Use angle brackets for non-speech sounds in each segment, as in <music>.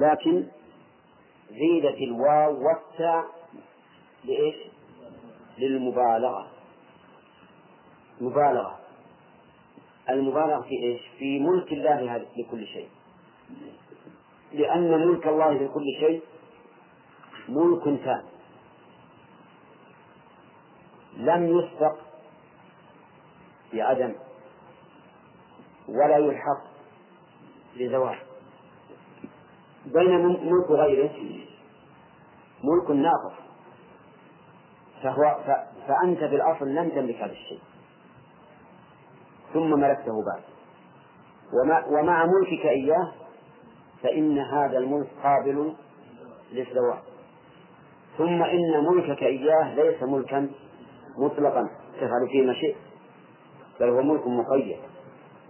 لكن زيدت الواو والتاء لإيش؟ للمبالغة. مبالغة. المبالغة في إيش؟ في ملك الله لكل شيء. لأن ملك الله لكل شيء ملك تام لم يسبق بعدم ولا يلحق بزوال بين ملك غيره. ملك ناقص. فهو فأنت بالأصل لم تملك هذا الشيء. ثم ملكته بعد. ومع ملكك إياه فإن هذا الملك قابل للزوال ثم إن ملكك إياه ليس ملكا مطلقا. تفعل فيه ما شئت. بل هو ملك مقيد.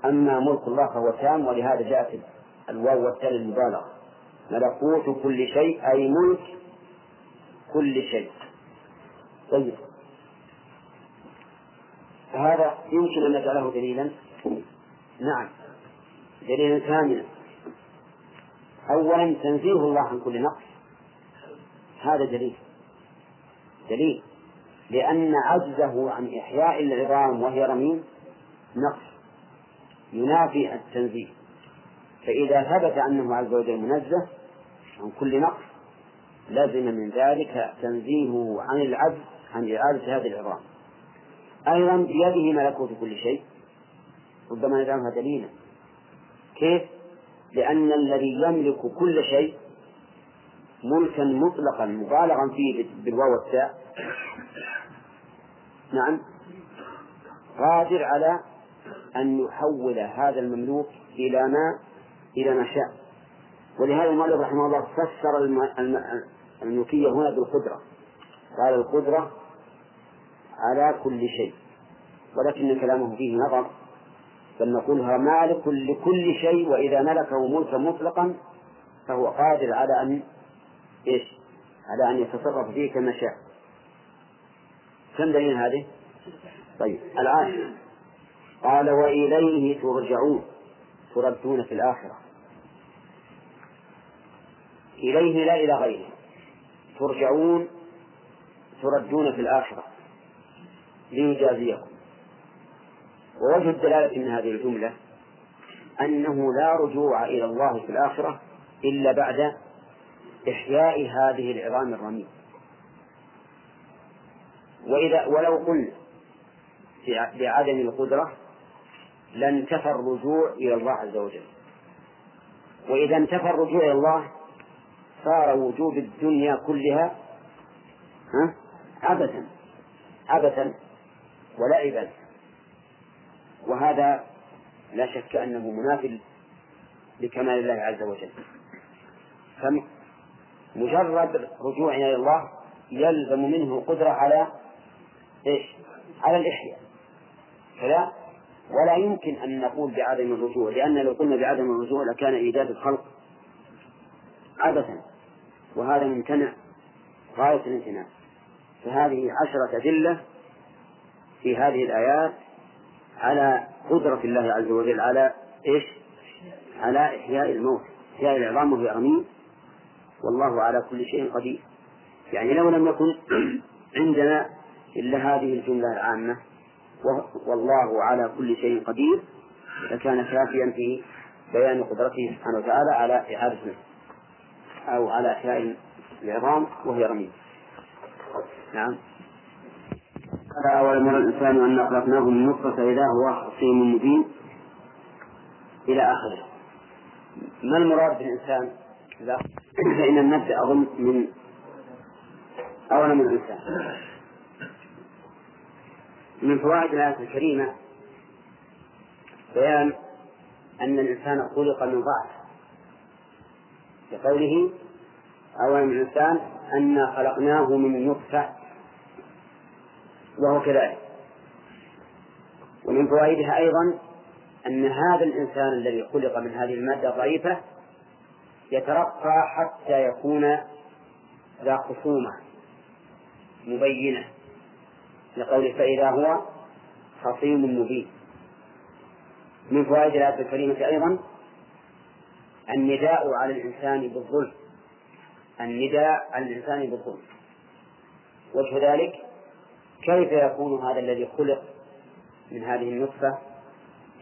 أما ملك الله فهو تام ولهذا جاءت الواو والتاء للمبالغة. ملكوت كل شيء أي ملك كل شيء. طيب. فهذا يمكن أن نجعله دليلا؟ نعم. دليلا كاملا. أولا تنزيه الله عن كل نقص. هذا دليل. دليل. لأن عجزه عن إحياء العظام وهي رميم نقص. ينافي التنزيه. فإذا ثبت أنه عز وجل منزه عن كل نقص لزم من ذلك تنزيهه عن العجز عن إعادة هذه العظام أيضا بيده ملكوت كل شيء. ربما نجعلها دليلا. كيف؟ لأن الذي يملك كل شيء ملكا مطلقا مبالغا فيه بالواو والتاء. نعم. قادر على أن يحول هذا المملوك إلى ما؟ إلى ما شاء. ولهذا المؤلف رحمه الله فسر الملكية هنا بالقدرة قال القدرة على كل شيء ولكن كلامه فيه نظر بل نقولها مالك لكل شيء وإذا ملكه ملكا مطلقا فهو قادر على أن إيش؟ على أن يتصرف فيه كما شاء كم دليل هذه؟ طيب الآن قال وإليه ترجعون تردون في الآخرة إليه لا إلى غيره. ترجعون تردون في الآخرة. ليجازيكم. ووجه الدلالة من هذه الجملة أنه لا رجوع إلى الله في الآخرة إلا بعد إحياء هذه العظام الرميم. وإذا ولو قلنا بعدم القدرة لانتفى الرجوع إلى الله عز وجل. وإذا انتفى الرجوع إلى الله صار وجود الدنيا كلها ها؟ عبثا عبثا ولعبا. وهذا لا شك أنه مناف لكمال الله عز وجل. فمجرد رجوعنا إلى الله يلزم منه القدرة على إيش؟ على الإحياء. كذا ولا يمكن أن نقول بعدم الرجوع لأن لو قلنا بعدم الرجوع لكان إيجاد الخلق عبثا. وهذا ممتنع غاية الامتناع. فهذه عشرة أدلة في هذه الآيات على قدرة الله عز وجل على إيش؟ على إحياء الموت إحياء العظام وهي رميم والله على كل شيء قدير. يعني لو لم يكن <clears throat> عندنا إلا هذه الجملة العامة والله على كل شيء قدير لكان كافيا في بيان قدرته سبحانه وتعالى على إعادة أو على إحياء العظام وهي رميم. نعم. قال أولم يرى الإنسان أن خلقناه من نطفة إذا هو خصيم مبين إلى آخره. ما المراد بالإنسان؟ إذا فإن النبدأ أظن من أولم الإنسان. من فوائد الآية الكريمة بيان أن الإنسان خلق من ضعف. لقوله أولم الإنسان أنا خلقناه من نطفة وهو كذلك. ومن فوائدها أيضا أن هذا الإنسان الذي خلق من هذه المادة ضعيفة يترقى حتى يكون ذا خصومة مبينة لقوله فإذا هو خصيم مبين. من فوائد الآية الكريمة أيضا النداء على الإنسان بالظلم. النداء على الإنسان بالظلم. وجه ذلك كيف يكون هذا الذي خلق من هذه النطفة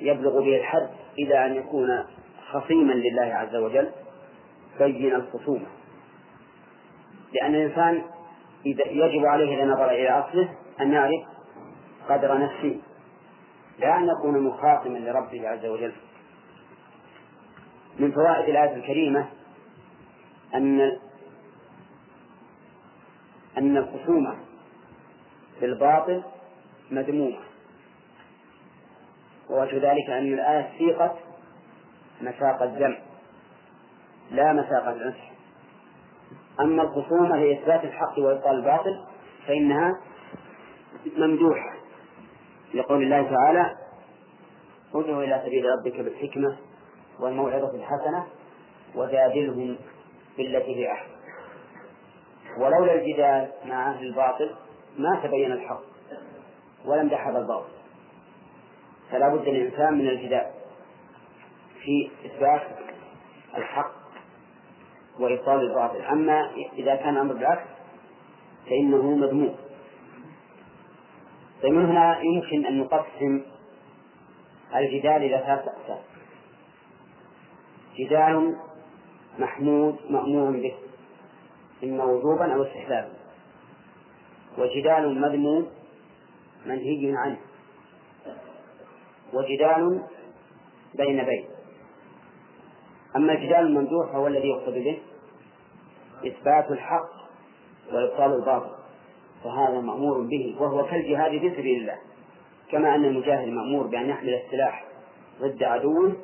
يبلغ به الحد إلى أن يكون خصيما لله عز وجل؟ بين الخصومة. لأن الإنسان إذا يجب عليه إذا نظر إلى أصله أن يعرف قدر نفسه. لا أن يكون مخاصما لربه عز وجل. من فوائد الآية الكريمة أن أن الخصومة بالباطل مذمومة. ووجه ذلك أن الآية سيقت مساق الذم لا مساق العنف. أما الخصومة لإثبات الحق وإبطال الباطل فإنها ممدوحة. لقول الله تعالى ادعو إلى سبيل ربك بالحكمة والموعظة الحسنة وجادلهم بالتي هي أحسن. ولولا الجدال مع أهل الباطل ما تبين الحق ولم دحض الباطل. فلا بد للإنسان من الجدال في إثبات الحق وإبطال الباطل. أما إذا كان أمر بالعكس فإنه مذموم. فمن هنا يمكن أن نقسم الجدال إلى ثلاثة أقسام. جدال محمود مأمور به إما وجوبا أو استحبابا. وجدال مذموم منهي عنه. وجدال بين بين. أما الجدال الممدوح فهو الذي يقصد به إثبات الحق وإبطال الباطل فهذا مأمور به وهو كالجهاد في سبيل الله. كما أن المجاهد مأمور بأن يحمل السلاح ضد عدوه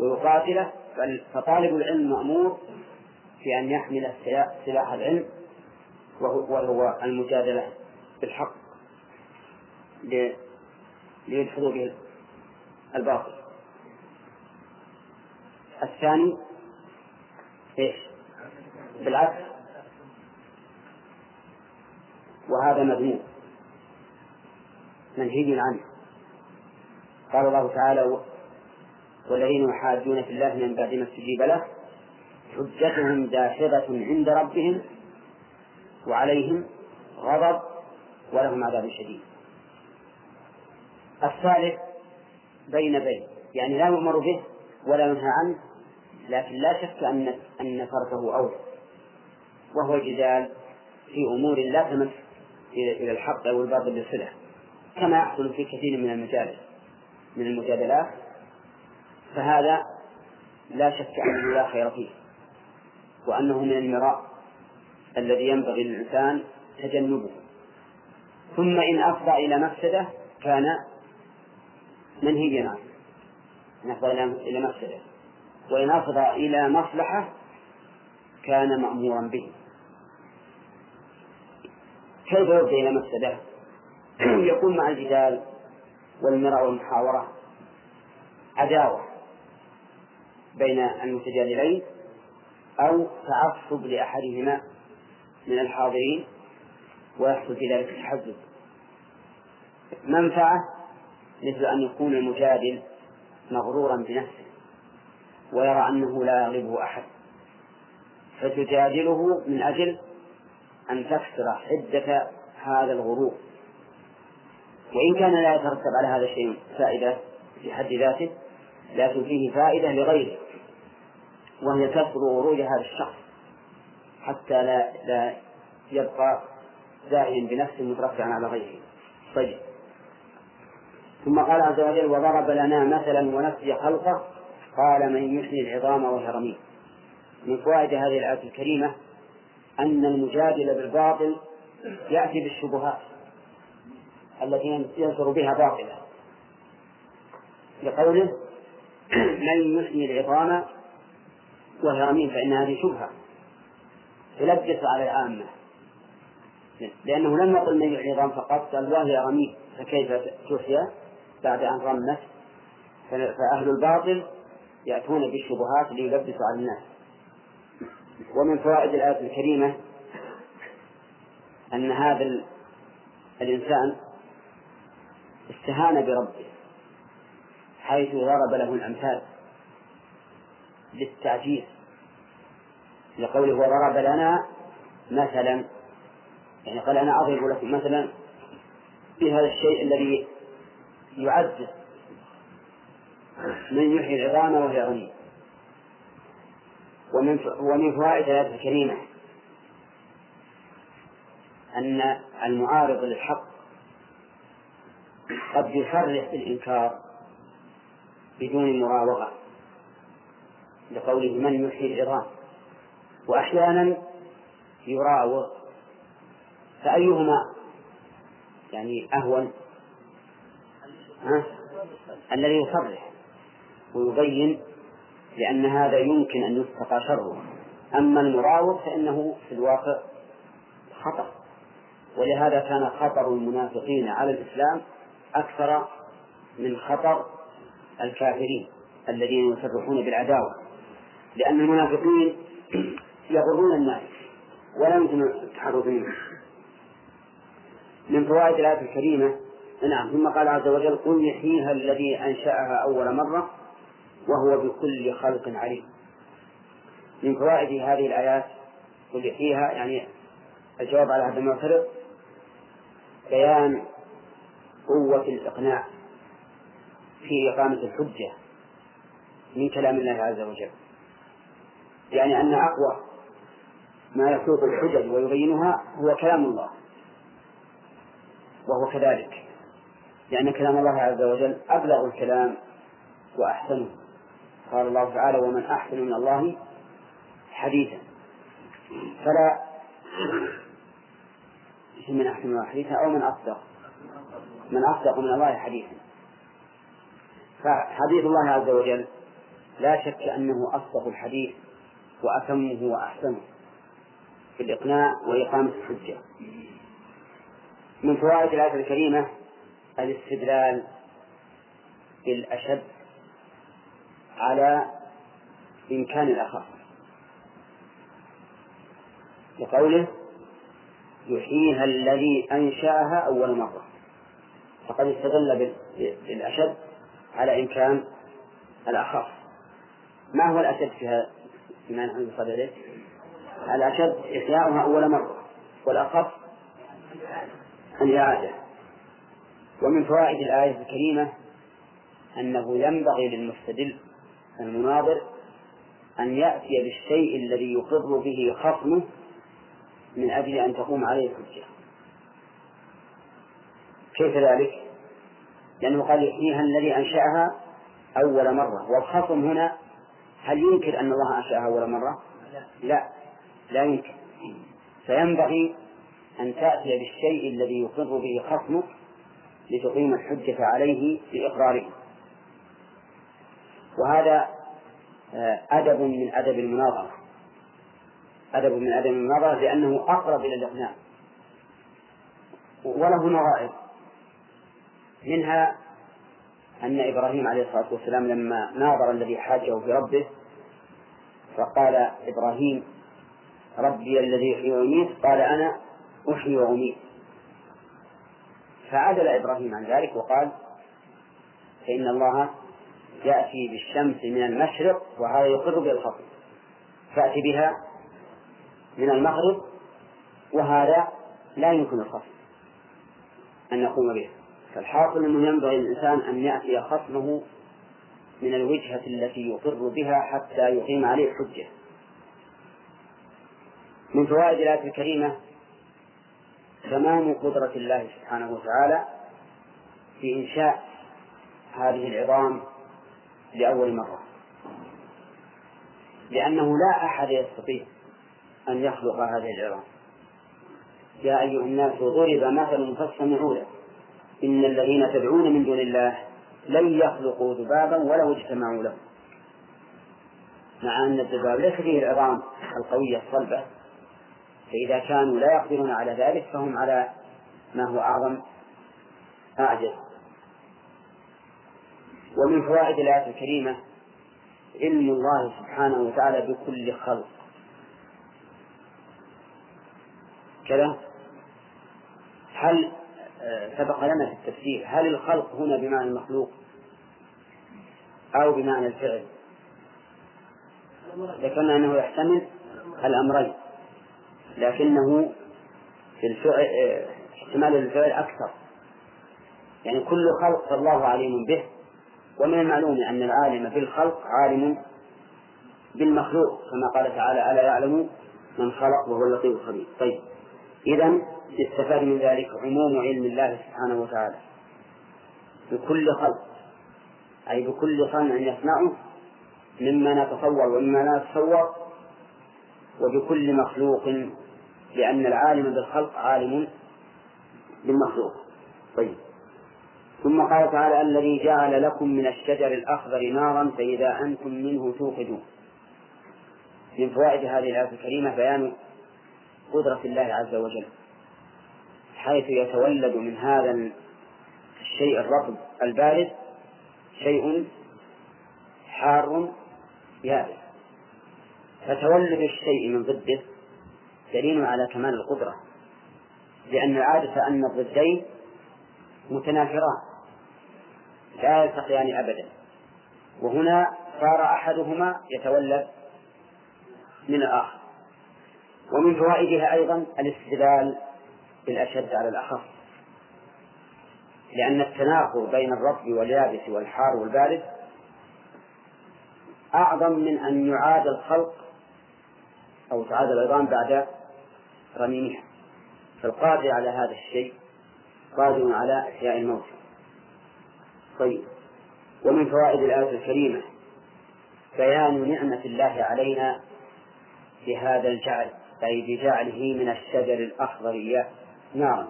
ويقاتله فطالب العلم مأمور في أن يحمل سلاح العلم وهو المجادلة بالحق ليدحضوا به الباطل. الثاني إيش؟ بالعكس. وهذا مذموم. منهي عنه. قال الله تعالى والذين يحاجون في الله من بعد ما استجيب له حجتهم داحضة عند ربهم وعليهم غضب ولهم عذاب شديد. الثالث بين بين يعني لا يؤمر به ولا ينهى عنه لكن لا شك أن أن تركه أولى وهو الجدال في أمور لا تمس إلى الحق أو الباطل بالصلة كما يحصل في كثير من المجالس من المجادلات فهذا لا شك أنه لا خير فيه وأنه من المراء الذي ينبغي للإنسان تجنبه. ثم إن أفضى إلى مفسدة كان منهيا عنه إن أفضى إلى مفسدة. وإن أفضى إلى مصلحة كان مأمورا به. كيف يفضي إلى مفسدة؟ <clears throat> يكون مع الجدال والمراء والمحاورة عداوة. بين المتجادلين أو تعصب لأحدهما من الحاضرين ويحصل في ذلك التحزب منفعة مثل أن يكون المجادل مغرورا بنفسه ويرى أنه لا يغلبه أحد. فتجادله من أجل أن تكسر حدة هذا الغرور. وإن كان لا يترتب على هذا الشيء فائدة في حد ذاته لكن فيه فائدة لغيره. وهي كسر غرور هذا الشخص حتى لا لا يبقى زاهيا بنفسه مترفعا على غيره. طيب. ثم قال عز وجل وضرب لنا مثلا ونسي خلقه قال من يحيي العظام وهي رميم. من فوائد هذه الآية الكريمة أن المجادل بالباطل يأتي بالشبهات التي ينصر بها باطلا لقوله من يحيي العظام وهي رميم فإن هذه شبهة. تلبس على العامة. لأنه لم يقل من العظام فقط قال وهي رميم فكيف تحيى بعد أن رمت؟ فأهل الباطل يأتون بالشبهات ليلبسوا على الناس. ومن فوائد الآية الكريمة أن هذا الإنسان استهان بربه حيث ضرب له الأمثال. للتعجيز لقوله وضرب لنا مثلا يعني قال أنا أضرب لكم مثلا بهذا الشيء الذي يعزز من يحيي العظام وهي غنية ومن ومن فوائد الآية الكريمة أن المعارض للحق قد يصرح بالإنكار بدون مراوغة. لقوله من يحيي العظام. وأحيانا يراوغ. فأيهما؟ يعني أهون. ها؟ الذي يصرح ويبين لأن هذا يمكن أن يتقى شره. أما المراوغ فإنه في الواقع خطأ. ولهذا كان خطر المنافقين على الإسلام أكثر من خطر الكافرين الذين يصرحون بالعداوة. لأن المنافقين يغرون الناس ولا يمكن التحرز منهم من فوائد الآية الكريمة نعم ثم قال عز وجل قل يحييها الذي أنشأها أول مرة وهو بكل خلق عليم. من فوائد هذه الآيات قل يحييها يعني الجواب على هذا المعترض بيان قوة الإقناع في إقامة الحجة من كلام الله عز وجل. يعني أن أقوى ما يسوق الحجج ويبينها هو كلام الله وهو كذلك. لأن كلام الله عز وجل أبلغ الكلام وأحسنه. قال الله تعالى ومن أحسن من الله حديثا. فلا من أحسن من الله حديثا أو من أصدق. من أصدق من الله حديثا. فحديث الله عز وجل لا شك أنه أصدق الحديث وأتمه وأحسنه في الإقناع وإقامة الحجة. من فوائد الآية الكريمة الاستدلال بالأشد على إمكان الأخف. لقوله يحييها الذي أنشأها أول مرة. فقد استدل بالأشد على إمكان الأخف. ما هو الأشد فيها بما نحن نصل الأشد إحياؤها أول مرة والأخف الإعادة ومن فوائد الآية الكريمة أنه ينبغي للمستدل المناظر أن يأتي بالشيء الذي يقر به خصمه من أجل أن تقوم عليه الحجة. كيف ذلك؟ لأنه قال يحييها الذي أنشأها أول مرة والخصم هنا هل ينكر أن الله أنشأها أول مرة؟ لا. لا. يمكن فينبغي أن تأتي بالشيء الذي يقر به خصمك لتقيم الحجة عليه بإقراره. وهذا آه، أدب من أدب المناظرة. أدب من أدب المناظرة لأنه أقرب إلى الإقناع. وله نظائر. منها أن إبراهيم عليه الصلاة والسلام لما ناظر الذي حاجة في ربه فقال إبراهيم ربي الذي يحيي ويميت قال أنا أحيي وأميت. فعدل إبراهيم عن ذلك وقال فإن الله يأتي بالشمس من المشرق وهذا يقر بالخطر فأتي بها من المغرب وهذا لا يمكن الخصم أن يقوم به فالحاصل أنه ينبغي للإنسان أن يأتي خصمه من الوجهة التي يقر بها حتى يقيم عليه الحجة. من فوائد الآية الكريمة تمام قدرة الله سبحانه وتعالى في إنشاء هذه العظام لأول مرة. لأنه لا أحد يستطيع أن يخلق هذه العظام. يا أيها الناس ضرب مثل فاستمعوا له. إن الذين تدعون من دون الله لن يخلقوا ذبابا ولو اجتمعوا له. مع أن الذباب ليس فيه العظام القوية الصلبة فإذا كانوا لا يقدرون على ذلك فهم على ما هو أعظم أعجز. ومن فوائد الآية الكريمة علم الله سبحانه وتعالى بكل خلق. كذا. هل سبق لنا في التفسير. هل الخلق هنا بمعنى المخلوق أو بمعنى الفعل؟ ذكرنا أنه يحتمل الأمرين لكنه في الفعل احتمال الفعل أكثر. يعني كل خلق فالله عليم به ومن المعلوم أن العالم بالخلق عالم بالمخلوق كما قال تعالى ألا يعلم من خلق وهو اللطيف الخبير. طيب إذا يستفاد من ذلك عموم علم الله سبحانه وتعالى. بكل خلق. أي بكل صنع يصنعه مما نتصور ومما لا نتصور وبكل مخلوق لأن العالم بالخلق عالم بالمخلوق. طيب. ثم قال تعالى الذي جعل لكم من الشجر الأخضر نارا فإذا أنتم منه توقدون. من فوائد هذه الآية الكريمة بيان قدرة الله عز وجل. حيث يتولد من هذا الشيء الرطب البارد شيء حار يابس. فتولد الشيء من ضده دليل على كمال القدرة لأن العادة أن الضدين متنافران لا يلتقيان أبدا. وهنا صار أحدهما يتولد من الآخر. ومن فوائدها أيضا الاستدلال بالأشد على الأخف لأن التناقض بين الرطب واليابس والحار والبارد أعظم من أن يعاد الخلق أو تعاد العظام بعد رميمها. فالقادر على هذا الشيء قادر على إحياء الموت. طيب. ومن فوائد الآية الكريمة بيان نعمة الله علينا بهذا الجعل أي بجعله من الشجر الأخضر نارا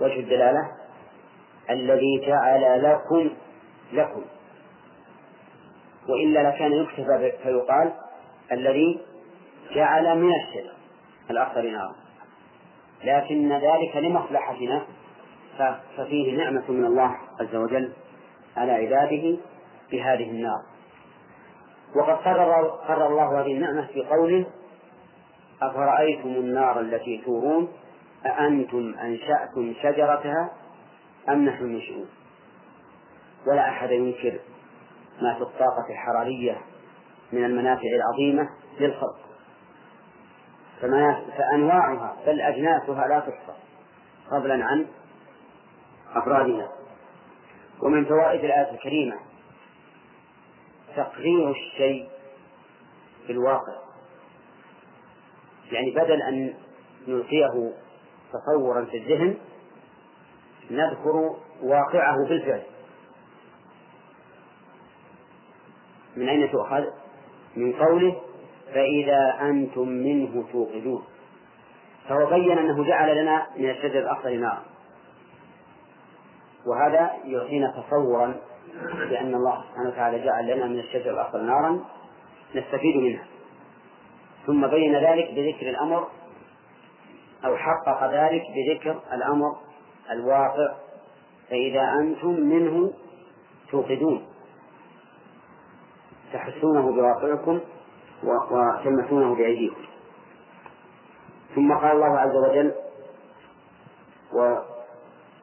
وجه الدلالة؟ الذي جعل لكم لكم. وإلا لكان يكتب فيقال الذي جعل من الشجر الأخضر نارا لكن ذلك لمصلحتنا. ففيه نعمة من الله عز وجل على عباده بهذه النار. وقد قرر قرر الله هذه النعمة في قوله أفرأيتم النار التي تورون؟ أأنتم أنشأتم شجرتها أم نحن المنشئون ولا أحد ينكر ما في الطاقة الحرارية من المنافع العظيمة للخلق. فأنواعها بل أجناسها لا تحصى. فضلا عن أفرادها ومن فوائد الآية الكريمة تقرير الشيء في الواقع. يعني بدل أن نلقيه تصورا في الذهن نذكر واقعه بالفعل. من أين تؤخذ؟ من قوله فإذا أنتم منه توقدون. فهو بين أنه جعل لنا من الشجر الأخضر نارا. وهذا يعطينا تصورا بأن الله سبحانه وتعالى جعل لنا من الشجر الأخضر نارا نستفيد منها. ثم بين ذلك بذكر الأمر أو حقق ذلك بذكر الأمر الواقع فإذا أنتم منه توقدون تحسونه بواقعكم وتلمسونه بأيديكم. ثم قال الله عز وجل و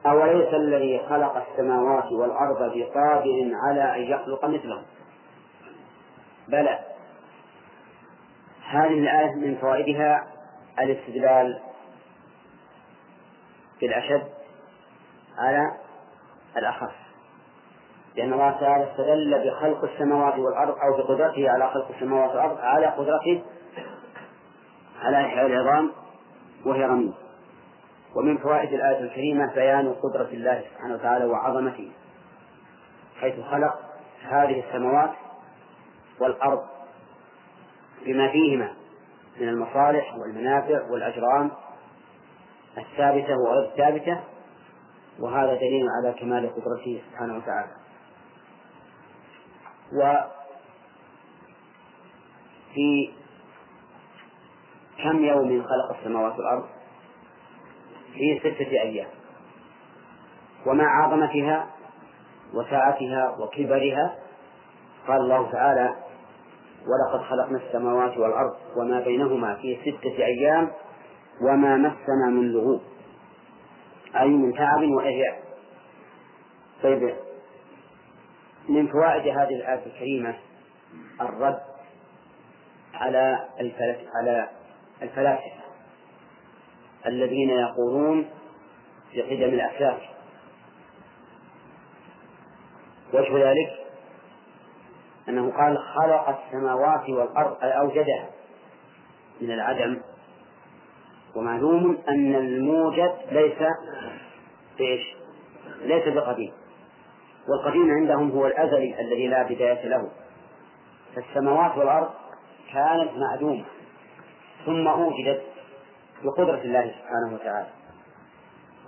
أوليس الذي خلق السماوات والأرض بقادر على أن يخلق مثلهم؟ بلى هذه الآية من فوائدها الاستدلال بالأشد على الأخف. لأن الله تعالى استدل بخلق السماوات والأرض أو بقدرته على خلق السماوات والأرض على قدرته على إحياء العظام وهي رميم. ومن فوائد الآية الكريمة بيان قدرة الله سبحانه وتعالى وعظمته حيث خلق هذه السماوات والأرض بما فيهما من المصالح والمنافع والأجرام الثابتة وغير الثابتة وهذا دليل على كمال قدرته سبحانه وتعالى. وفي كم يوم خلق السماوات والأرض؟ في ستة أيام. ومع عظمتها وسعتها وكبرها؟ قال الله تعالى ولقد خلقنا السماوات والأرض وما بينهما في ستة أيام وما مسنا من لغوب. أي من تعب وإهياء طيب من فوائد هذه الآية الكريمة الرد على على الفلاسفة الذين يقولون بقدم الأفلاك وجه ذلك أنه قال خلق السماوات والأرض أي أوجدها من العدم. ومعلوم أن الموجد ليس بإيش؟ ليس بقديم. والقديم عندهم هو الأزلي الذي لا بداية له. فالسماوات والأرض كانت معدومة ثم أوجدت بقدرة الله سبحانه وتعالى.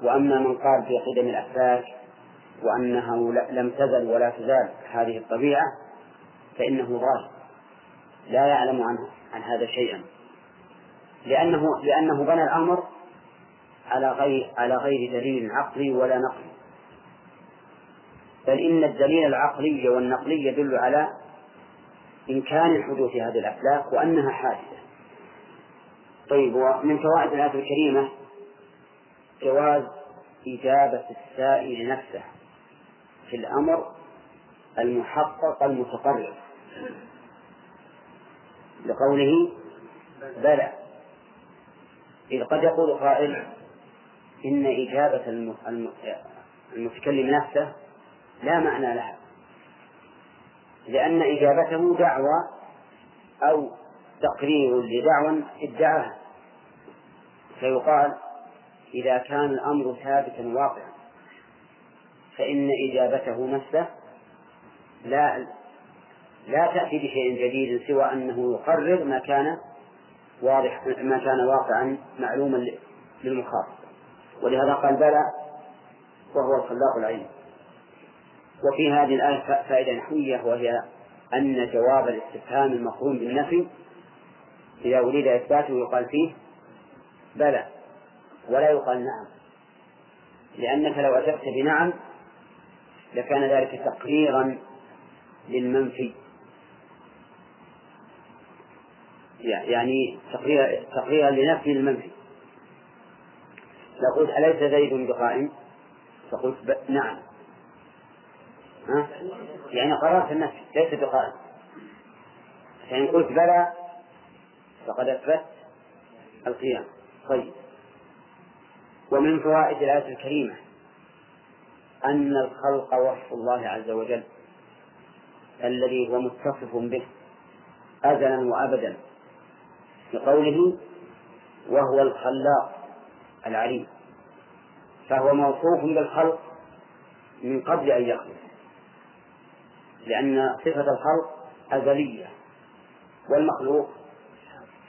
وأما من قال في قدم الأفلاك وأنها لم تزل ولا تزال هذه الطبيعة فإنه ضال لا يعلم عنه عن هذا شيئا. لأنه لأنه بنى الأمر على غير على غير دليل عقلي ولا نقلي. بل إن الدليل العقلي والنقلي يدل على إمكان حدوث هذه الأفلاك وأنها حادثة. طيب ومن فوائد الآية الكريمة جواز إجابة السائل نفسه في الأمر المحقق المتقرر. لقوله بلى. إذ قد يقول قائل إن إجابة المتكلم نفسه لا معنى لها. لأن إجابته دعوة أو تقرير لدعوى ادعاها. فيقال إذا كان الأمر ثابتا واقعا فإن إجابته نفسه لا لا تأتي بشيء جديد سوى أنه يقرر ما كان واضح ما كان واقعا معلوما للمخاطب. ولهذا قال بلى وهو الخلاق العليم. وفي هذه الآية فائدة نحوية وهي أن جواب الاستفهام المقرون بالنفي إذا أريد إثباته يقال فيه بلى ولا يقال نعم. لأنك لو أجبت بنعم لكان ذلك تقريرا للمنفي. يعني تقريرا تقريرا لنفي المنفي لو قلت أليس زيد بقائم؟ فقلت نعم. ها؟ يعني قررت النفي ليس بقائم. فإن قلت بلى فقد أثبت القيام. طيب. ومن فوائد الآية الكريمة أن الخلق وصف الله عز وجل الذي هو متصف به أزلا وأبدا. بقوله وهو الخلاق العليم فهو موصوف بالخلق من قبل أن يخلق لأن صفة الخلق أزلية والمخلوق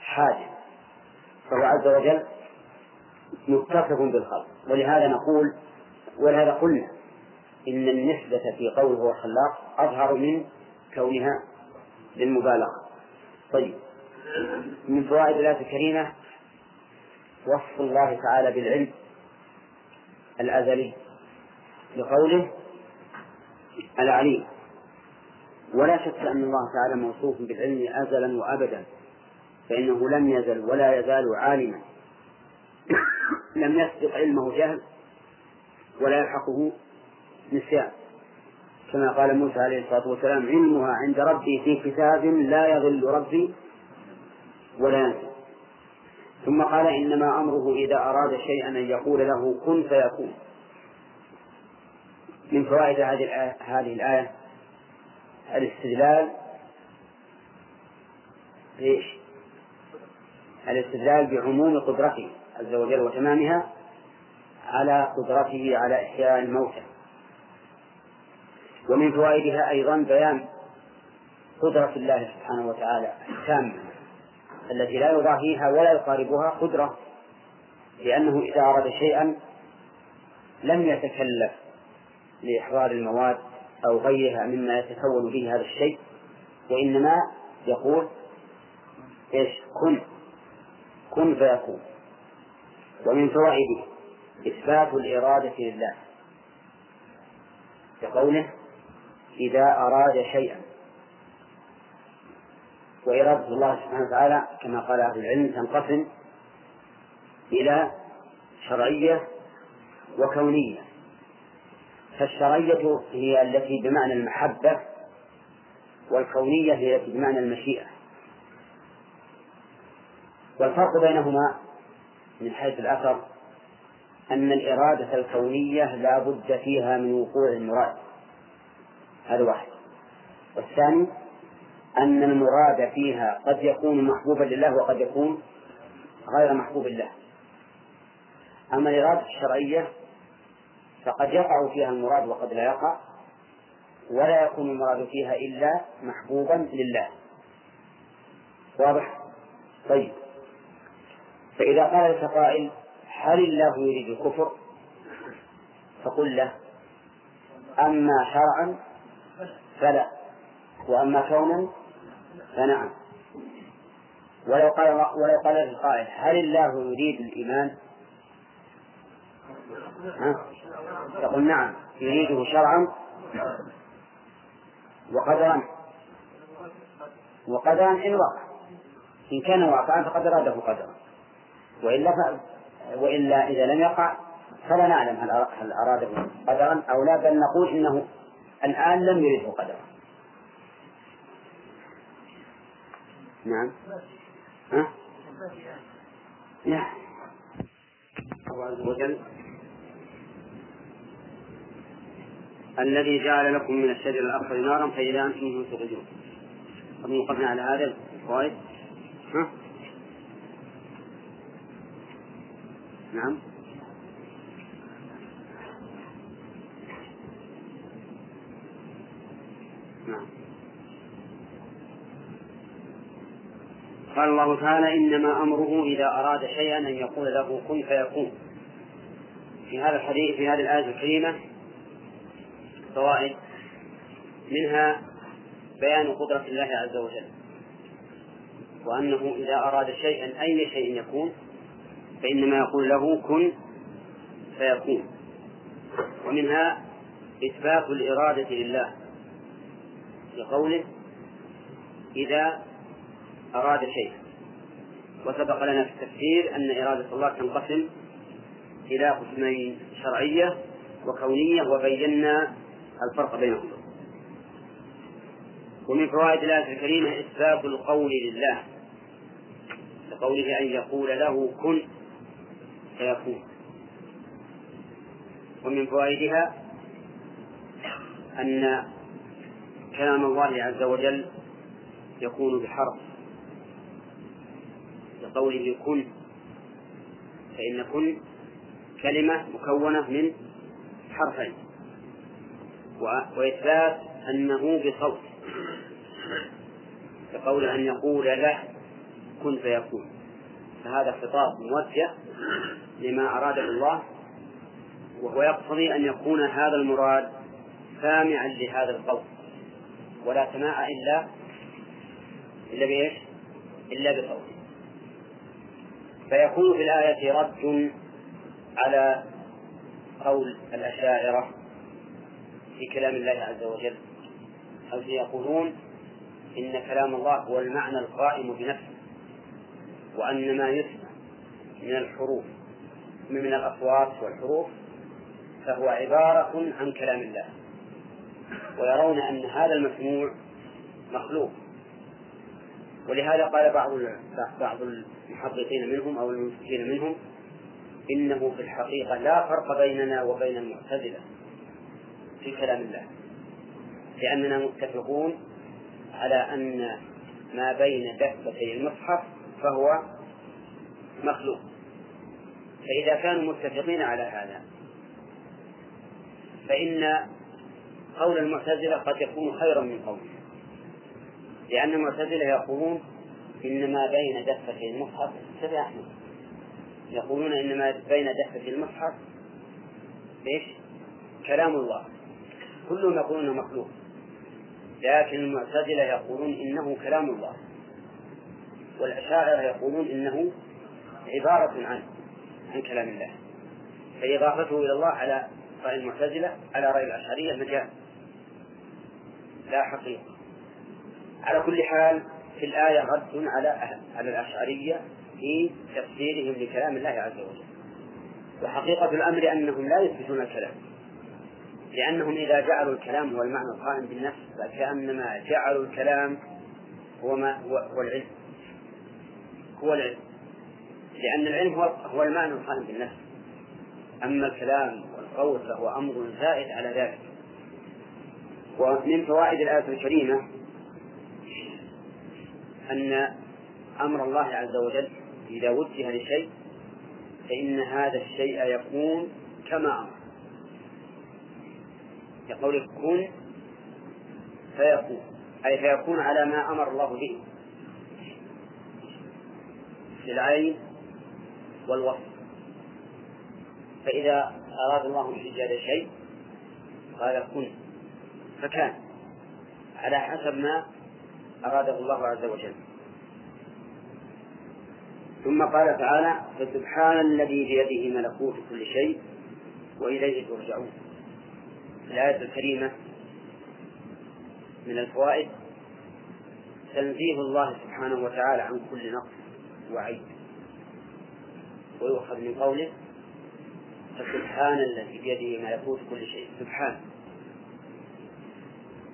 حادث فهو عز وجل متصف بالخلق. ولهذا نقول ولهذا قلنا إن النسبة في قوله هو خلاق أظهر من كونها للمبالغة. طيب. من فوائد الآية الكريمة وصف الله تعالى بالعلم الأزلي لقوله العليم. ولا شك أن الله تعالى موصوف بالعلم أزلا وأبدا فإنه لم يزل ولا يزال عالما. لم يسبق علمه جهل ولا يلحقه نسيان. كما قال موسى عليه الصلاة والسلام علمها عند ربي في كتاب لا يضل ربي ولا ينسى ثم قال إنما أمره إذا أراد شيئا أن يقول له كن فيكون. من فوائد هذه الآية, الاستدلال بإيش؟ الاستدلال بعموم قدرته عز وجل وتمامها على قدرته على إحياء الموتى. ومن فوائدها أيضا بيان قدرة الله سبحانه وتعالى التامة. التي لا يضاهيها ولا يقاربها قدرة لأنه إذا أراد شيئا لم يتكلف لإحضار المواد أو غيرها مما يتكون به هذا الشيء وإنما يقول إيش؟ كن كن فيكون. ومن فوائده إثبات الإرادة لله كقوله إذا أراد شيئا. وإرادة الله سبحانه وتعالى كما قال أهل العلم تنقسم إلى شرعية وكونية. فالشرعية هي التي بمعنى المحبة والكونية هي بمعنى المشيئة. والفرق بينهما من حيث الأثر أن الإرادة الكونية لا بد فيها من وقوع المراد. هذا واحد. والثاني أن المراد فيها قد يكون محبوبا لله وقد يكون غير محبوب الله أما الإرادة الشرعية فقد يقع فيها المراد وقد لا يقع ولا يكون المراد فيها إلا محبوبا لله واضح؟ طيب فإذا قال لك قائل هل الله يريد الكفر؟ فقل له أما شرعا فلا وأما كونا فنعم. ولو قال ولو قال القائل هل الله يريد الإيمان؟ ها؟ تقول نعم يريده شرعا وقدرا وقدرا إن وقع. إن كان واقعا فقد أراده قدرا. وإلا ف... وإلا إذا لم يقع فلا نعلم هل أراده قدرا أو لا بل نقول إنه الآن لم يرده قدرا. نعم. ها؟ نعم الله عز وجل الذي جعل لكم من الشجر الأخضر نارا فإذا أنتم منه تخرجون قد وقفنا على هذا الفوائد؟ ها؟ نعم. نعم. قال الله تعالى إنما أمره إذا أراد شيئا أن يقول له كن فيكون. في هذا الحديث في هذه الآية الكريمة فوائد. منها بيان قدرة الله عز وجل. وأنه إذا أراد شيئا أي شيء يكون فإنما يقول له كن فيكون. ومنها إثبات الإرادة لله. لقوله إذا أراد شيئا وسبق لنا في التفسير أن إرادة الله تنقسم إلى قسمين شرعية وكونية وبينا الفرق بينهما ومن فوائد الآية الكريمة إثبات القول لله لقوله أن يقول له كن فيكون. ومن فوائدها أن كلام الله عز وجل يكون بحرف. لقوله كن فإن كن كلمة مكونة من حرفين. وإثبات أنه بصوت. كقول أن يقول له كن فيكون. فهذا خطاب موجه لما أراده الله وهو يقتضي أن يكون هذا المراد سامعا لهذا القول. ولا سماع إلا إلا بإيش؟ إلا بصوت فيكون في الآية رد على قول الأشاعرة في كلام الله عز وجل. حيث يقولون إن كلام الله هو المعنى القائم بنفسه وأن ما يسمع من الحروف من الأصوات والحروف فهو عبارة عن كلام الله. ويرون أن هذا المسموع مخلوق. ولهذا قال بعض بعض المحققين منهم أو المنسكين منهم إنه في الحقيقة لا فرق بيننا وبين المعتزلة في كلام الله. لأننا متفقون على أن ما بين دفتي المصحف فهو مخلوق. فإذا كانوا متفقين على هذا فإن قول المعتزلة قد يكون خيرا من قوله. لأن المعتزلة يقولون إن ما بين دفتي المصحف سبع أحمد يقولون إن ما بين دفتي المصحف إيش؟ كلام الله. كلهم يقولون مخلوق. لكن المعتزلة يقولون إنه كلام الله. والأشاعرة يقولون إنه عبارة عن عن كلام الله. فإضافته إلى الله على رأي المعتزلة على رأي الأشعرية مجال لا حقيقة. على كل حال في الآية رد على على الأشعرية في تفسيرهم لكلام الله عز وجل. وحقيقة الأمر أنهم لا يثبتون الكلام. لأنهم إذا جعلوا الكلام هو المعنى القائم بالنفس فكأنما جعلوا الكلام هو ما هو العلم. هو العلم. لأن العلم هو هو المعنى القائم بالنفس. أما الكلام والقول فهو أمر زائد على ذلك. ومن فوائد الآية الكريمة أن أمر الله عز وجل إذا وجه لشيء فإن هذا الشيء يكون كما أمر. يقول كن فيكون أي فيكون على ما أمر الله به. للعين والوصف. فإذا أراد الله إيجاد شيء قال كن. فكان. على حسب ما أراده الله عز وجل. ثم قال تعالى فسبحان الذي بيده ملكوت كل شيء وإليه ترجعون. الآية الكريمة من الفوائد تنزيه الله سبحانه وتعالى عن كل نقص وعيب. ويؤخذ من قوله فسبحان الذي بيده ملكوت كل شيء. سبحان.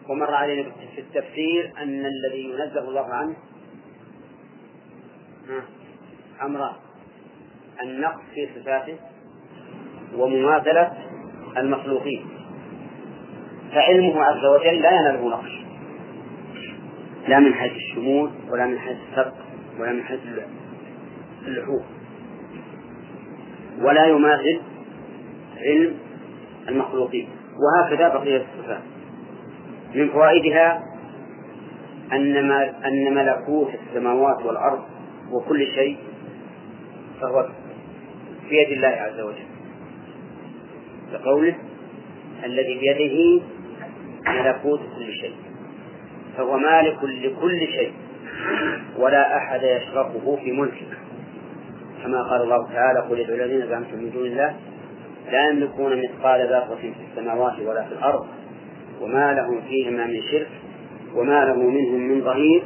ومر علينا في التفسير أن الذي ينزه الله عنه أمران النقص في صفاته ومماثلة المخلوقين. فعلمه عز وجل لا يناله نقص لا من حيث الشمول ولا من حيث السبق ولا من حيث اللحوم. ولا يماثل علم المخلوقين. وهكذا بقية الصفات. من فوائدها أن أن ملكوت السماوات والأرض وكل شيء فهو في يد الله عز وجل. كقوله الذي بيده ملكوت كل شيء فهو مالك لكل شيء ولا أحد يشركه في ملكه. كما قال الله تعالى قل ادعوا الذين زعمتم من دون الله لا يملكون مثقال ذرة في السماوات ولا في الأرض وما لهم فيهما من شرك وما له منهم من ظهير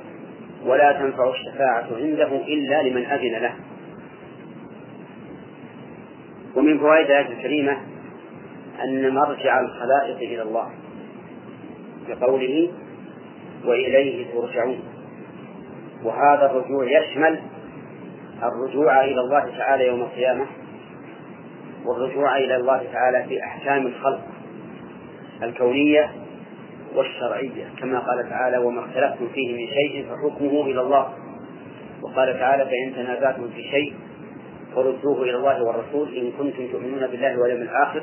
ولا تنفع الشفاعة عنده إلا لمن أذن له. ومن فوائد الآية الكريمة أن مرجع الخلائق إلى الله بقوله وإليه ترجعون. وهذا الرجوع يشمل الرجوع إلى الله تعالى يوم القيامة والرجوع إلى الله تعالى في أحكام الخلق الكونية والشرعية كما قال تعالى وما اختلفتم فيه من شيء فحكمه إلى الله. وقال تعالى فإن تنازعتم في شيء فردوه إلى الله والرسول إن كنتم تؤمنون بالله واليوم الآخر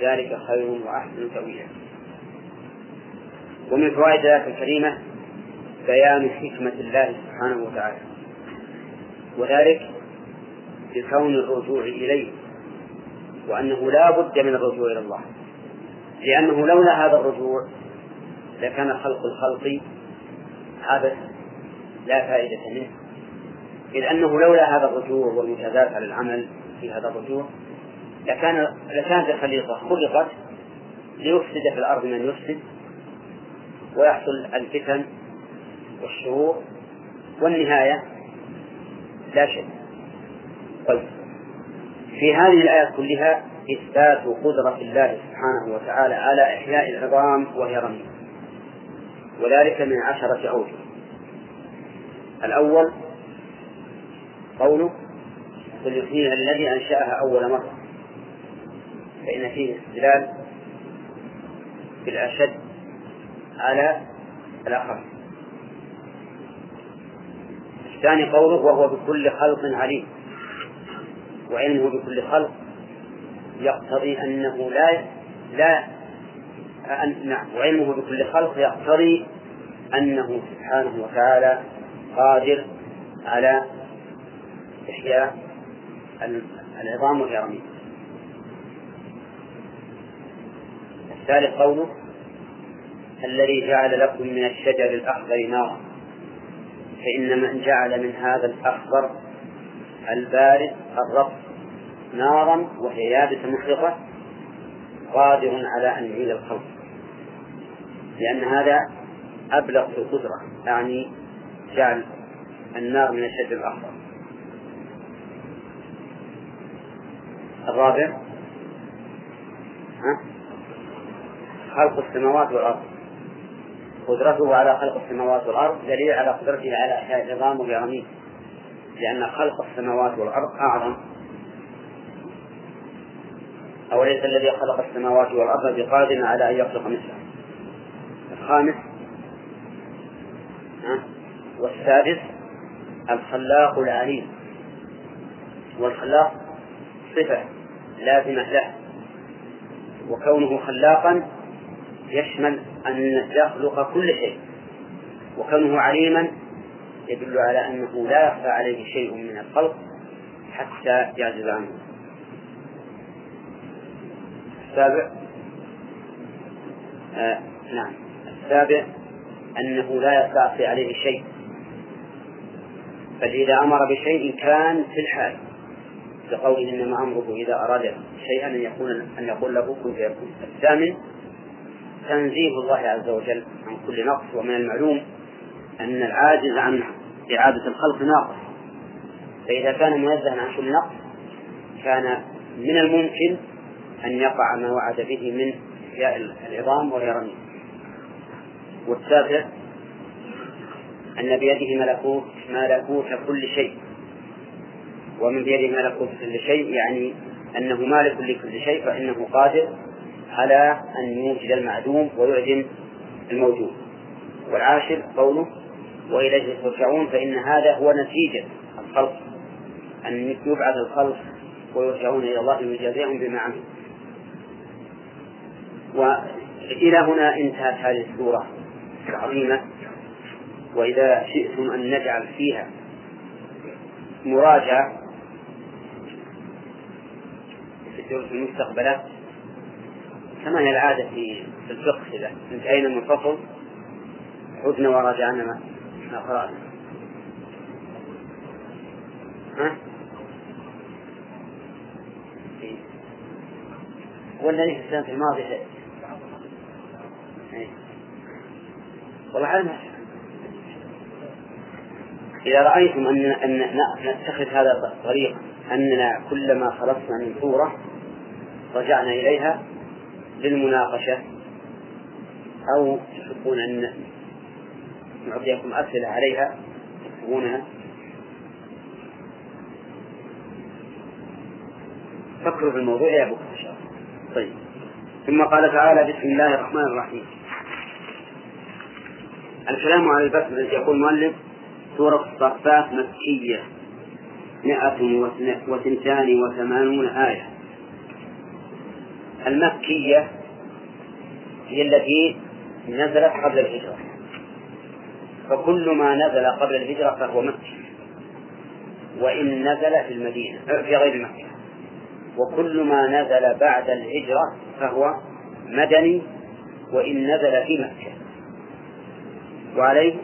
ذلك خير وأحسن تأويلا. ومن فوائد الآية الكريمة بيان حكمة الله سبحانه وتعالى وذلك بكون الرجوع إليه وأنه لا بد من الرجوع إلى الله لأنه لولا هذا الرجوع لكان خلق الخلق عبث لا فائدة منه. إذ أنه لولا هذا الرجوع والمجازات على العمل في هذا الرجوع لكان لكانت الخليقة خلقت ليفسد في الأرض من يفسد ويحصل الفتن والشرور والنهاية لا شك طيب. في هذه الآيات كلها إثبات قدرة الله سبحانه وتعالى على إحياء العظام وهي رميم. وذلك من عشرة أوجه. الأول قوله فليحييها الذي أنشأها أول مرة. فإن فيه استدلال بالأشد على الأخف الثاني قوله وهو بكل خلق عليم. وعلمه بكل خلق. يقتضي أنه لا لا أن نعم وعلمه بكل خلق يقتضي أنه سبحانه وتعالى قادر على إحياء العظام والرميم الثالث قوله الذي جعل لكم من الشجر الأخضر نارا. فإن من جعل من هذا الأخضر البارد الرطب نارا وهي يابسة محرقة قادر على أن يعيد الخلق. لأن هذا أبلغ في القدرة يعني جعل النار من الشجر الأخضر الرابع؟ خلق السماوات والأرض. قدرته على خلق السماوات والأرض دليل على قدرته على إحياء العظام والرميم لأن خلق السماوات والأرض أعظم. أوليس الذي خلق السماوات والأرض بقادر على أن يخلق مثله. الخامس. والسادس الخلاق العليم. والخلاق صفة لازمة له. وكونه خلاقا يشمل أن يخلق كل شيء. وكونه عليما يدل على أنه لا يخفى عليه شيء من الخلق حتى يعجز عنه. السابع. آه نعم. السابع أنه لا يستعصي عليه شيء. بل إذا أمر بشيء كان في الحال كقوله إنما أمره إذا أراد شيئا أن يكون أن يقول له كن فيكون. الثامن تنزيه الله عز وجل عن كل نقص ومن المعلوم أن العاجز عن إعادة الخلق ناقص. فإذا كان منزها عن كل نقص كان من الممكن أن يقع ما وعد به من إحياء العظام وهي والتاسع أن بيده ملكوت ملكوت كل شيء. ومن بيده ملكوت كل شيء يعني أنه مالك لكل شيء فإنه قادر على أن يوجد المعدوم ويعدم الموجود. والعاشر قوله وإليه ترجعون فإن هذا هو نتيجة الخلق. أن يبعث الخلق ويرجعون إلى الله ليجازيهم بما عملوا. وإلى هنا انتهت هذه السورة. العظيمة وإذا شئتم أن نجعل فيها مراجعة في الدروس المستقبلة كما هي العادة في الفقه إذا انتهينا من فصل؟ عدنا وراجعنا ما قرأنا. ها؟ ولا في السنة والله إذا رأيتم أن أن نتخذ هذا الطريق أننا كلما خلصنا من صورة رجعنا إليها للمناقشة أو تحبون أن نعطيكم أسئلة عليها تكتبونها فكروا في الموضوع يا بكرة إن شاء الله. طيب. ثم قال تعالى بسم الله الرحمن الرحيم. الكلام على البسملة يقول المؤلف سورة الصفات مكية مئة وثنتان وثمانون آية. المكية هي التي نزلت قبل الهجرة. فكل ما نزل قبل الهجرة فهو مكي. وإن نزل في المدينة في غير مكة. وكل ما نزل بعد الهجرة فهو مدني وإن نزل في مكة. وعليه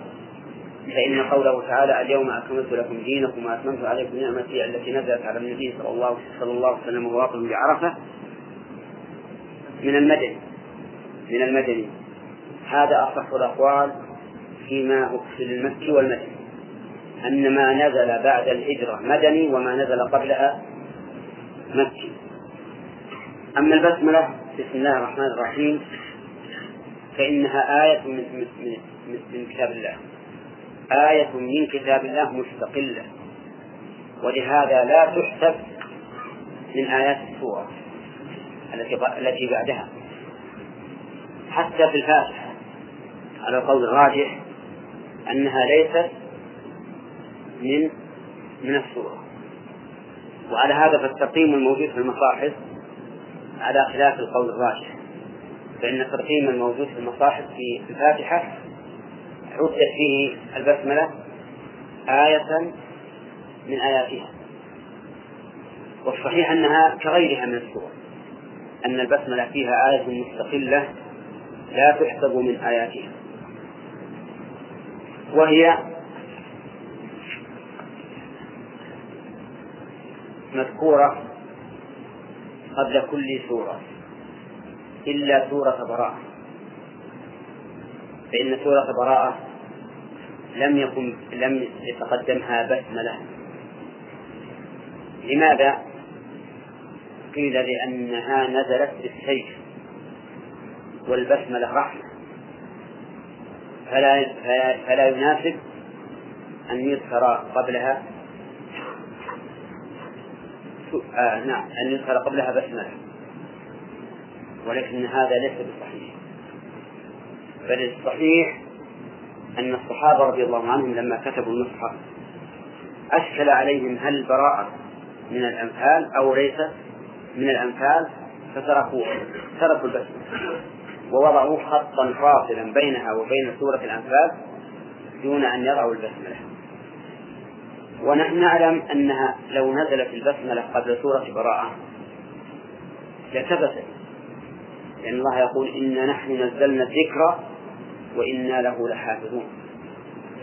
فإن قوله تعالى اليوم أكملت لكم دينكم وأتممت عليكم نعمتي التي نزلت على النبي صلى الله صلى الله عليه وسلم وواقف بعرفة من المدني من المدني. هذا أصح الأقوال فيما في المكي والمدني أن ما نزل بعد الهجرة مدني وما نزل قبلها مكي أما البسملة بسم الله الرحمن الرحيم. فإنها آية من, من, من, كتاب الله. آية من كتاب الله مستقلة. ولهذا لا تحسب من آيات السورة التي التي بعدها. حتى في الفاتحة على القول الراجح أنها ليست من من السورة. وعلى هذا فالتقييم الموجود في المصاحف على خلاف القول الراجح. فإن الترقيم الموجود في المصاحف في الفاتحة عدت فيه البسملة آية من آياتها. والصحيح أنها كغيرها من السور أن البسملة فيها آية مستقلة لا تحسب من آياتها. وهي مذكورة قبل كل سورة. إلا سورة براءة. فإن سورة براءة لم يكن لم يتقدمها بسملة لماذا؟ قيل لأنها نزلت بالسيف والبسملة رحمة. فلا فلا يناسب أن يذكر قبلها آه نعم أن يذكر قبلها بسملة. ولكن هذا ليس بصحيح. بل الصحيح أن الصحابة رضي الله عنهم لما كتبوا المصحف أشكل عليهم هل البراءة من الأمثال أو ليس من الأمثال فتركوا تركوا البسملة ووضعوا خطا فاصلا بينها وبين سورة الأنفال دون أن يضعوا البسملة. ونحن نعلم أنها لو نزلت البسملة قبل سورة براءة لثبتت لأن الله يقول إنا نحن نزلنا الذكر وإنا له لحافظون.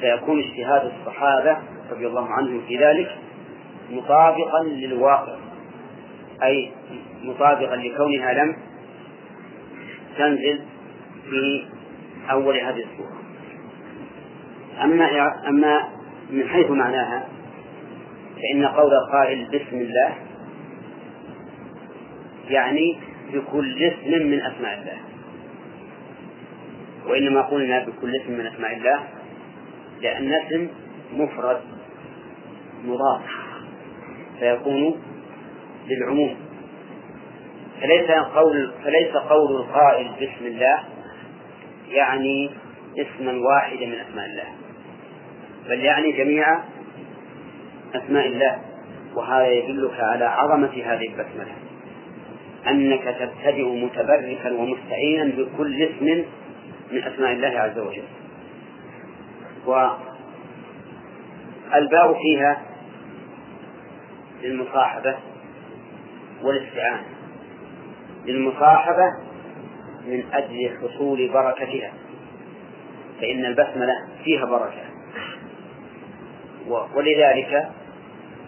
فيكون اجتهاد الصحابة رضي الله عنهم في ذلك مطابقا للواقع أي مطابقا لكونها لم تنزل في أول هذه السورة. أما أما من حيث معناها فإن قول القائل بسم الله يعني بكل اسم من أسماء الله. وإنما قلنا بكل اسم من أسماء الله لأن اسم مفرد مضاف فيكون للعموم. فليس قول فليس قول القائل بسم الله يعني اسما واحدا من أسماء الله بل يعني جميع أسماء الله وهذا يدلك على عظمة هذه البسملة. أنك تبتدئ متبركا ومستعينا بكل اسم من أسماء الله عز وجل. والباء فيها للمصاحبة والاستعانة. للمصاحبة من أجل حصول بركتها. فإن البسملة فيها بركة. ولذلك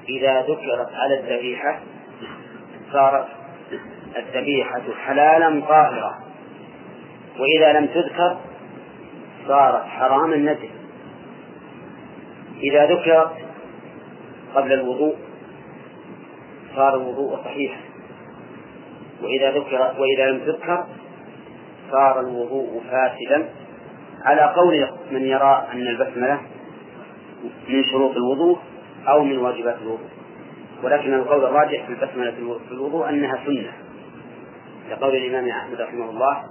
إذا ذكرت على الذبيحة صارت الذبيحة حلالا طاهرة وإذا لم تذكر صارت حراما نجس إذا ذكرت قبل الوضوء صار الوضوء صحيحا وإذا ذكر وإذا لم تذكر صار الوضوء فاسدا. على قول من يرى أن البسملة من شروط الوضوء أو من واجبات الوضوء. ولكن القول الراجح في البسملة في الوضوء أنها سنة. لقول الإمام أحمد رحمه الله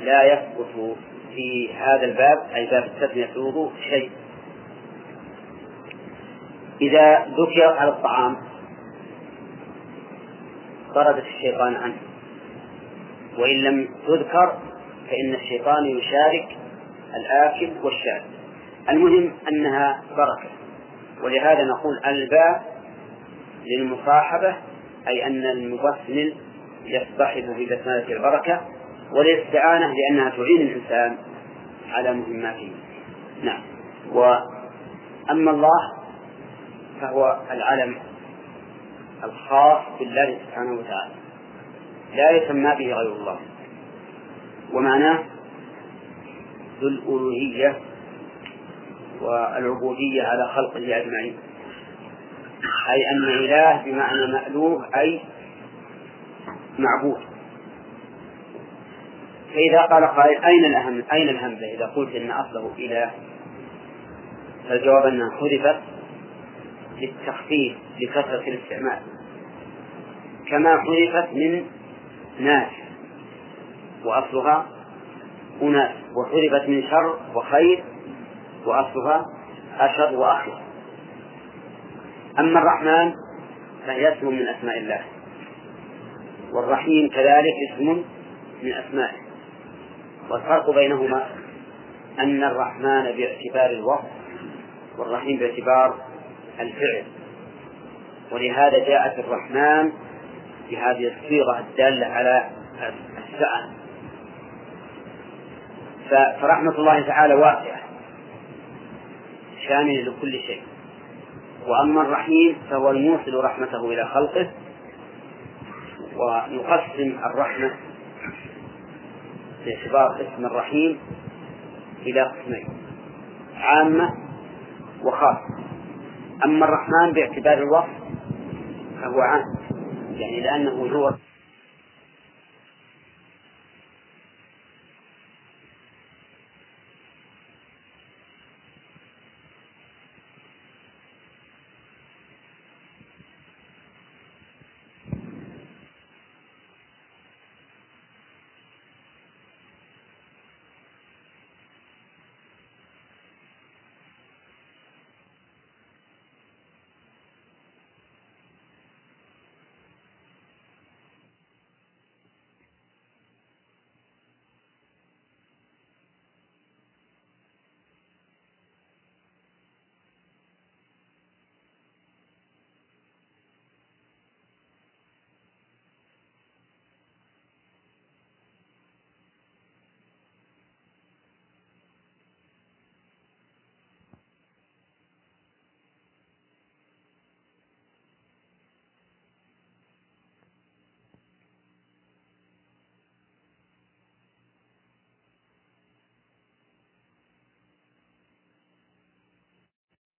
لا يثبت في هذا الباب أي باب التسمية في الوضوء شيء. إذا ذكر على الطعام طردت الشيطان عنه. وإن لم تذكر فإن الشيطان يشارك الآكل والشارب. المهم أنها بركة. ولهذا نقول الباء للمصاحبة أي أن المبسمل يصطحب في بسملة البركة والاستعانة لأنها تعين الإنسان على مهماته. نعم. وأما الله فهو العلم الخاص بالله سبحانه وتعالى. لا يسمى به غير الله. ومعناه ذو الألوهية والعبودية على خلقه أجمعين. أي أن إله بمعنى مألوه أي معبود. فإذا قال قائل أين الأهم أين الهمزة؟ إذا قلت إن أصله إله فالجواب أنها حذفت للتخفيف لكثرة الاستعمال. كما حذفت من ناس وأصلها أناس وحذفت من شر وخير وأصلها أشر وأخير أما الرحمن فهي اسم من أسماء الله. والرحيم كذلك اسم من أسمائه. والفرق بينهما أن الرحمن باعتبار الوصف والرحيم باعتبار الفعل. ولهذا جاءت الرحمن بهذه الصيغة الدالة على السعة. فرحمة الله تعالى واسعة شاملة لكل شيء. وأما الرحيم فهو الموصل رحمته إلى خلقه ونقسم الرحمة باعتبار اسم الرحيم إلى قسمين عامة وخاصة. أما الرحمن باعتبار الوصف فهو عام يعني لأنه هو